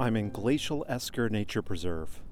I'm in Glacial Esker Nature Preserve.